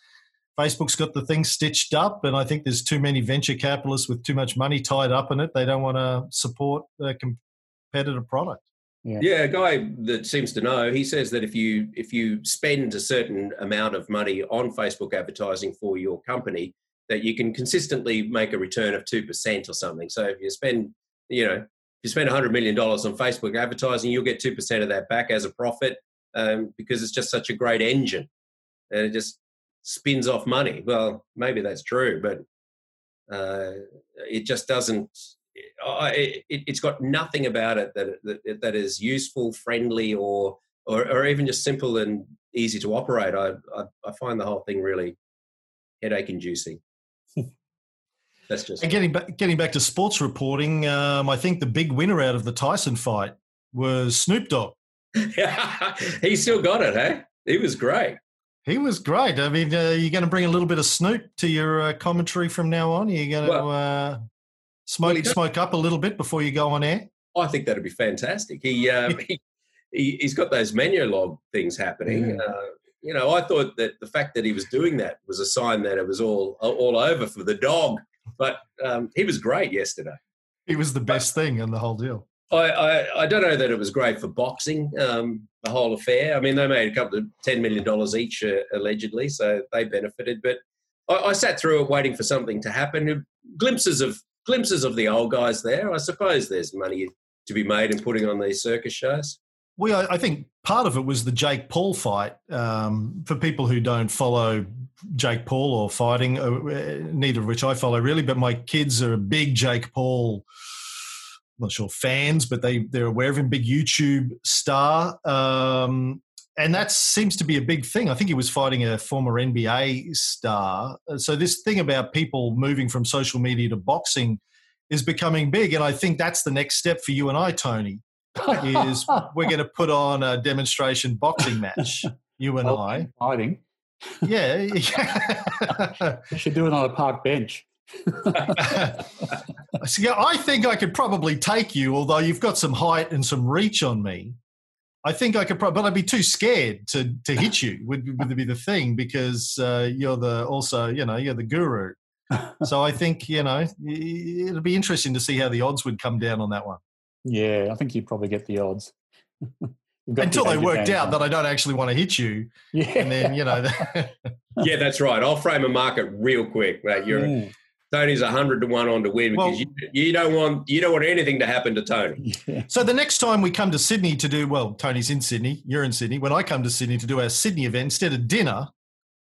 Facebook's got the thing stitched up, and I think there's too many venture capitalists with too much money tied up in it. They don't want to support a competitive product. Yeah, a guy that seems to know. He says that if you if you spend a certain amount of money on Facebook advertising for your company, that you can consistently make a return of two percent or something. So if you spend, you know, if you spend hundred million dollars on Facebook advertising, you'll get two percent of that back as a profit um, because it's just such a great engine, and it just spins off money. Well, maybe that's true, but uh, it just doesn't. It, it's got nothing about it that, that that is useful, friendly, or, or or even just simple and easy to operate. I I, I find the whole thing really headache inducing. That's just And getting back, getting back to sports reporting, um, I think the big winner out of the Tyson fight was Snoop Dogg. (laughs) he still got it, hey? He was great. He was great. I mean, uh, you're going to bring a little bit of Snoop to your uh, commentary from now on. You're going to Well- uh, smoke Well, smoke up a little bit before you go on air. I think that'd be fantastic. He, um, he, he he's got those Menulog things happening. Yeah. Uh, you know, I thought that the fact that he was doing that was a sign that it was all all over for the dog. But um, he was great yesterday. He was the best thing in the whole deal. I, I, I don't know that it was great for boxing, um, the whole affair. I mean, they made a couple of $10 million each, uh, allegedly, so they benefited. But I, I sat through it waiting for something to happen. Glimpses of glimpses of the old guys there. I suppose there's money to be made in putting on these circus shows. We, I think part of it was the Jake Paul fight. Um, for people who don't follow Jake Paul or fighting, uh, neither of which I follow really, but my kids are a big Jake Paul. Not sure fans, but they they're aware of him. Big YouTube star, um, and that seems to be a big thing. I think he was fighting a former NBA star. Uh, So this thing about people moving from social media to boxing is becoming big, and I think that's the next step for you and I, Tony is (laughs) we're going to put on a demonstration boxing match. You and I, Fighting. yeah. (laughs) yeah. You should do it on a park bench. (laughs) so, yeah, I think I could probably take you, although you've got some height and some reach on me. I think I could probably, but I'd be too scared to to hit you. Would, would be the thing because uh, you're the also you know you're the guru. (laughs) So I think you know it'll be interesting to see how the odds would come down on that one. Yeah, I think you'd probably get the odds. (laughs) Until they worked out that I don't actually want to hit you, Yeah. and then you know. yeah, that's right. I'll frame a market real quick. Mate. You're Mm. Tony's hundred to one on to win because Well- you, you don't want you don't want anything to happen to Tony. Yeah. So the next time we come to Sydney to do well, Tony's in Sydney, you're in Sydney. When I come to Sydney to do our Sydney event, instead of dinner,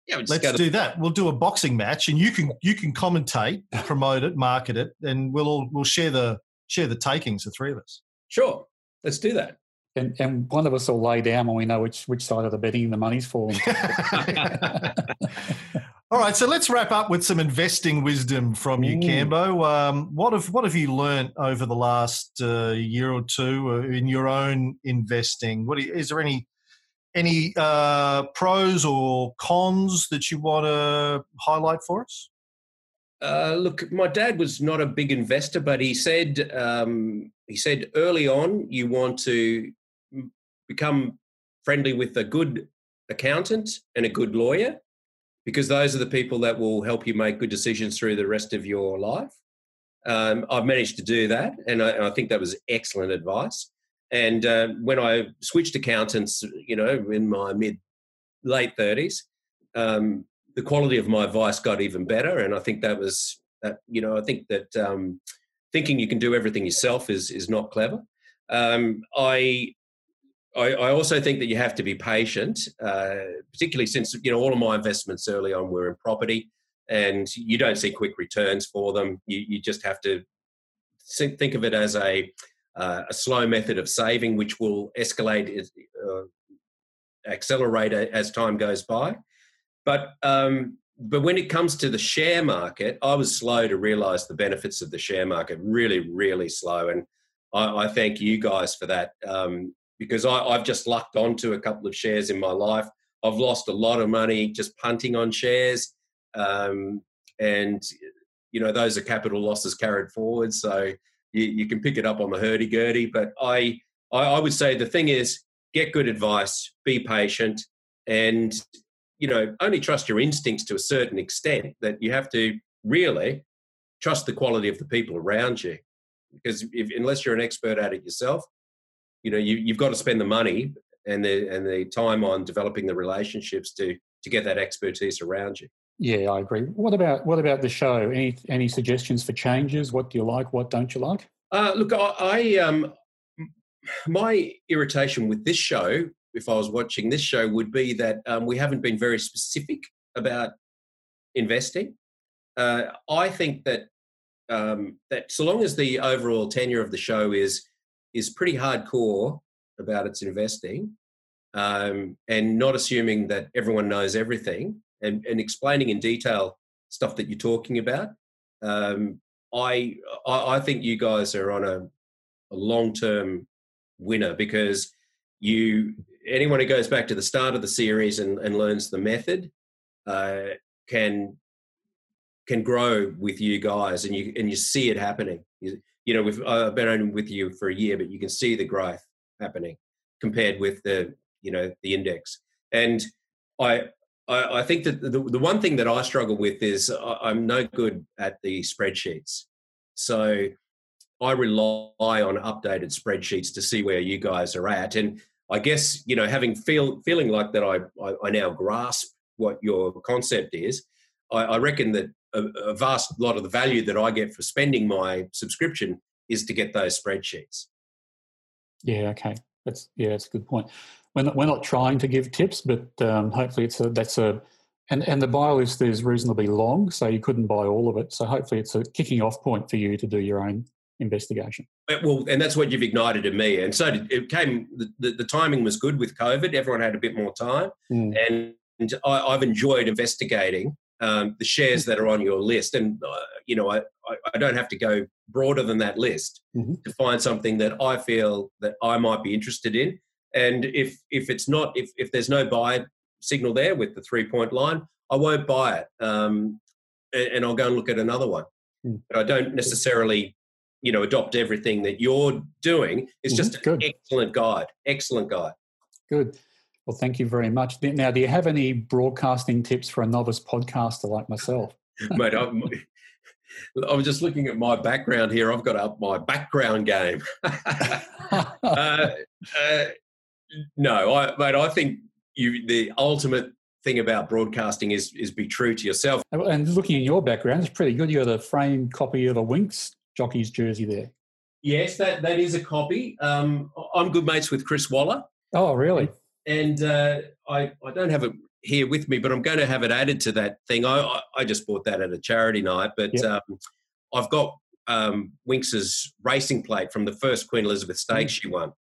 Yeah, we just let's go to- do that. We'll do a boxing match, and you can you can commentate, (laughs) promote it, market it, and we'll all we'll share the share the takings, the three of us. sure. Let's do that. And, and one of us will lay down when we know which, which side of the betting the money's falling. (laughs) (laughs) all right, so let's wrap up with some investing wisdom from you, Cambo. Um, what have what have you learnt over the last uh, year or two uh, in your own investing? What you- is there any any uh, pros or cons that you want to highlight for us? Uh, look, my dad was not a big investor, but he said um, he said early on you want to become friendly with a good accountant and a good lawyer because those are the people that will help you make good decisions through the rest of your life. Um, I've managed to do that, and I, and I think that was excellent advice. And uh, when I switched accountants, you know, in my mid late thirties, um, the quality of my advice got even better, and I think that was, uh, you know, I think that um, thinking you can do everything yourself is is not clever. Um, I, I, I also think that you have to be patient, uh, particularly since you know all of my investments early on were in property, and you don't see quick returns for them. You, you just have to think of it as a uh, a slow method of saving, which will escalate, uh, accelerate as time goes by. But um, but when it comes to the share market, I was slow to realise the benefits of the share market. Really, really slow, and I, thank you guys for that um, because I, have just lucked onto a couple of shares in my life. I've lost a lot of money just punting on shares, um, and you know those are capital losses carried forward. So you, you can pick it up on the hurdy gurdy. But I, I, I would say the thing is get good advice, be patient, and you know only trust your instincts to a certain extent. That you have to really trust the quality of the people around you, because if, unless you're an expert at it yourself, you know you, you've got to spend the money and the and the time on developing the relationships to to get that expertise around you. Yeah, I agree. What about what about the show? Any any suggestions for changes? What do you like? What don't you like? Uh, look, I, I um, my irritation with this show, if I was watching this show, would be that um, we haven't been very specific about investing. Uh, I think that um, that so long as the overall tenure of the show is is pretty hardcore about its investing, um, and not assuming that everyone knows everything, and, and explaining in detail stuff that you're talking about. Um, I, I think you guys are on a, a long term winner because you anyone who goes back to the start of the series and, and learns the method uh, can can grow with you guys and you and you see it happening. You, you know, with, I've been only with you for a year, but you can see the growth happening compared with the you know the index. And I I, I think that the, the one thing that I struggle with is I'm no good at the spreadsheets. So I rely on updated spreadsheets to see where you guys are at. And I guess, you know, having feel feeling like that I, I, I now grasp what your concept is, I, I reckon that a, a, vast lot of the value that I get for spending my subscription is to get those spreadsheets. Yeah, okay. That's yeah, that's a good point we're not, we're not trying to give tips, but um, hopefully it's a, that's a and and the buy list is reasonably long, so you couldn't buy all of it. So hopefully it's a kicking off point for you to do your own investigation. Well, and that's what you've ignited in me. And so it came. The, the, the timing was good with COVID. Everyone had a bit more time, mm. and, I, have enjoyed investigating um, the shares that are on your list. And uh, you know, I, I don't have to go broader than that list mm-hmm. to find something that I feel that I might be interested in. And if if it's not if if there's no buy signal there with the three point line, I won't buy it, um, and, and, I'll go and look at another one. Mm. But I don't necessarily, you know, adopt everything that you're doing. It's mm-hmm. just an excellent guide. Excellent guide. Good. Well, thank you very much. Now, do you have any broadcasting tips for a novice podcaster like myself? (laughs) Mate, I'm, I'm just looking at my background here. I've got up my background game. (laughs) uh, uh, no, I, mate, I think you the ultimate thing about broadcasting is is be true to yourself. And looking at your background, it's pretty good. You got a framed copy of a Winx jockey's jersey there. Yes, that that is a copy. Um, I'm good mates with Chris Waller. Oh, really? And uh, I I don't have it here with me, but I'm going to have it added to that thing. I I just bought that at a charity night, but yep. um, I've got um, Winx's racing plate from the first Queen Elizabeth Stakes mm. she won.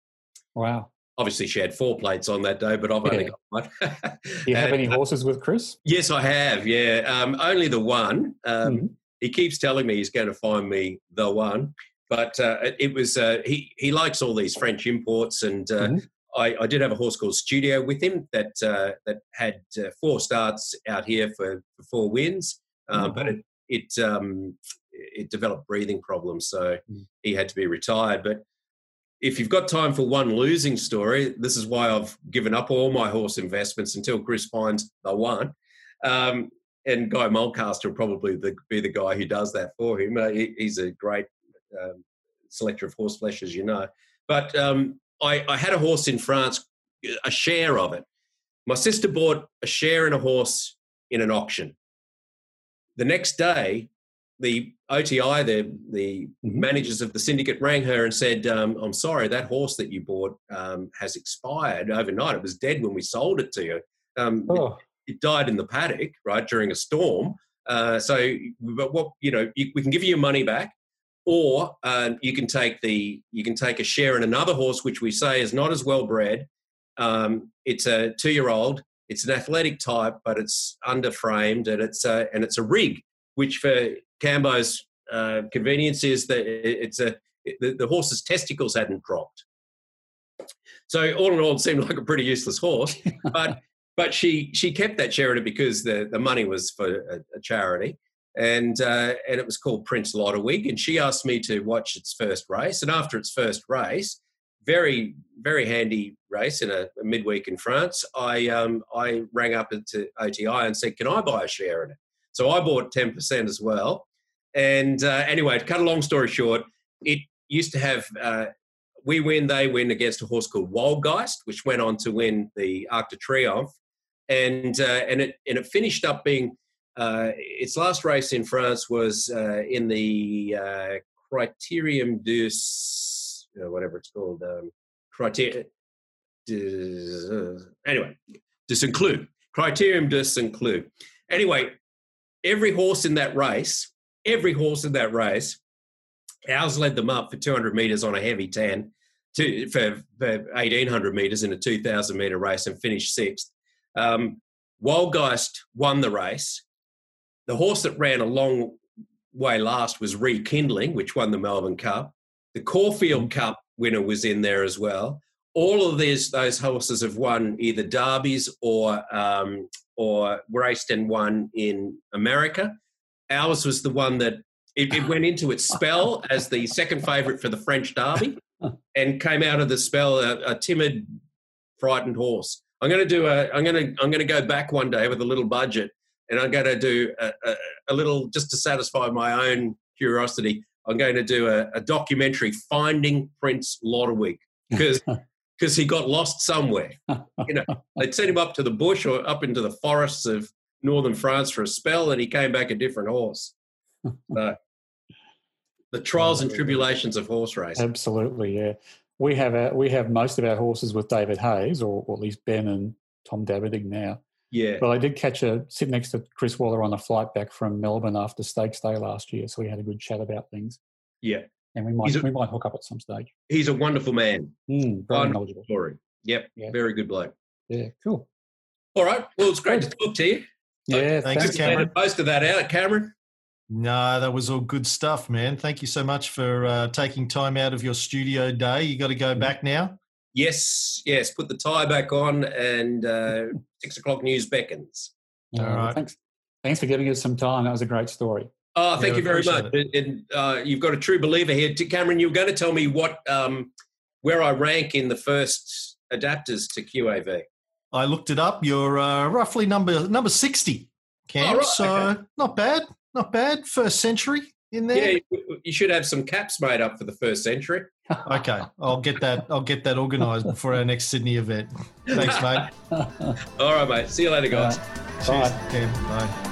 Wow obviously she had four plates on that day, but I've yeah. only got one. Do you (laughs) have any horses with Chris? Yes, I have. Yeah, um, only the one. Um, mm-hmm. He keeps telling me he's going to find me the one, but uh, it was uh, he. He likes all these French imports, and uh, mm-hmm. I, I, did have a horse called Studio with him that uh, that had uh, four starts out here for, for four wins, um, mm-hmm. but it it, um, it developed breathing problems, so mm. he had to be retired. But if you've got time for one losing story, this is why I've given up all my horse investments until Chris finds the one. Um, and Guy Mulcaster will probably the, be the guy who does that for him. Uh, he, he's a great um, selector of horse flesh, as you know. But um, I, I had a horse in France, a share of it. My sister bought a share in a horse in an auction. The next day, the OTI, the the managers of the syndicate, rang her and said, um, "I'm sorry, that horse that you bought um, has expired overnight. It was dead when we sold it to you. Um, oh. it, it, died in the paddock, right during a storm. Uh, so, but what you know, you, we can give you your money back, or uh, you can take the you can take a share in another horse, which we say is not as well bred. Um, it's a two year old. It's an athletic type, but it's underframed and it's a, and it's a rig, which for Cambo's uh, convenience is that it's a the, the, horse's testicles hadn't dropped. So all in all, it seemed like a pretty useless horse, (laughs) but but she she kept that charity because the the money was for a, a charity, and uh, and it was called Prince Lodewijk, and she asked me to watch its first race, and after its first race, very very handy race in a, a midweek in France, I um, I rang up into OTI and said, can I buy a share in it? So I bought 10% as well. And uh, anyway, to cut a long story short, it used to have uh, we win, they win against a horse called Waldgeist, which went on to win the Arc de Triomphe. And, uh, and, it, and it finished up being uh, its last race in France was uh, in the uh, Criterium du, whatever it's called, um, Criterium. Anyway, de Saint-Cloud, Criterium de Saint-Cloud. Anyway, every horse in that race, every horse in that race, ours led them up for 200 meters on a heavy tan to, for, for 1800 meters in a 2000 meter race and finished sixth. Um, Waldgeist won the race. The horse that ran a long way last was Rekindling, which won the Melbourne Cup. The Caulfield Cup winner was in there as well. All of these those horses have won either derbies or um, or raced and won in America. Ours was the one that it, it went into its spell (laughs) as the second favourite for the French Derby, (laughs) and came out of the spell a, a timid, frightened horse. I'm going to do a. I'm going to. I'm going to go back one day with a little budget, and I'm going to do a, a, a little just to satisfy my own curiosity. I'm going to do a, a documentary, Finding Prince Lodewijk, because because (laughs) he got lost somewhere. you know, they'd sent him up to the bush or up into the forests of northern France for a spell, and he came back a different horse. So, the trials and tribulations of horse racing. Absolutely, yeah. We have our, we have most of our horses with David Hayes, or, or at least Ben and Tom Dabernig now. Yeah. But I did catch a sit next to Chris Waller on the flight back from Melbourne after Stakes Day last year, so we had a good chat about things. Yeah and we might a, we might hook up at some stage. He's a wonderful man. Mm, very knowledgeable. Story. Yep. Yeah. Very good bloke. Yeah. Cool. All right. Well, it's great to talk to you. Yeah. thanks, thanks Cameron. Most of that out, Cameron. No, that was all good stuff, man. Thank you so much for uh, taking time out of your studio day. You got to go mm. back now. Yes, yes. Put the tie back on, and uh, (laughs) six o'clock news beckons. All right. Thanks. Thanks for giving us some time. That was a great story. Oh, thank yeah, you very much. It. And uh, you've got a true believer here. Cameron, you were going to tell me what um, where I rank in the first adapters to QAV. I looked it up. You're uh, roughly number number sixty, Cam. Oh, right. So okay. not bad, not bad. First century in there. Yeah, you should have some caps made up for the first century. (laughs) okay, I'll get that. I'll get that organised before our next Sydney event. Thanks, mate. (laughs) All right, mate. See you later, guys. Cheers, Bye. Cam. Bye.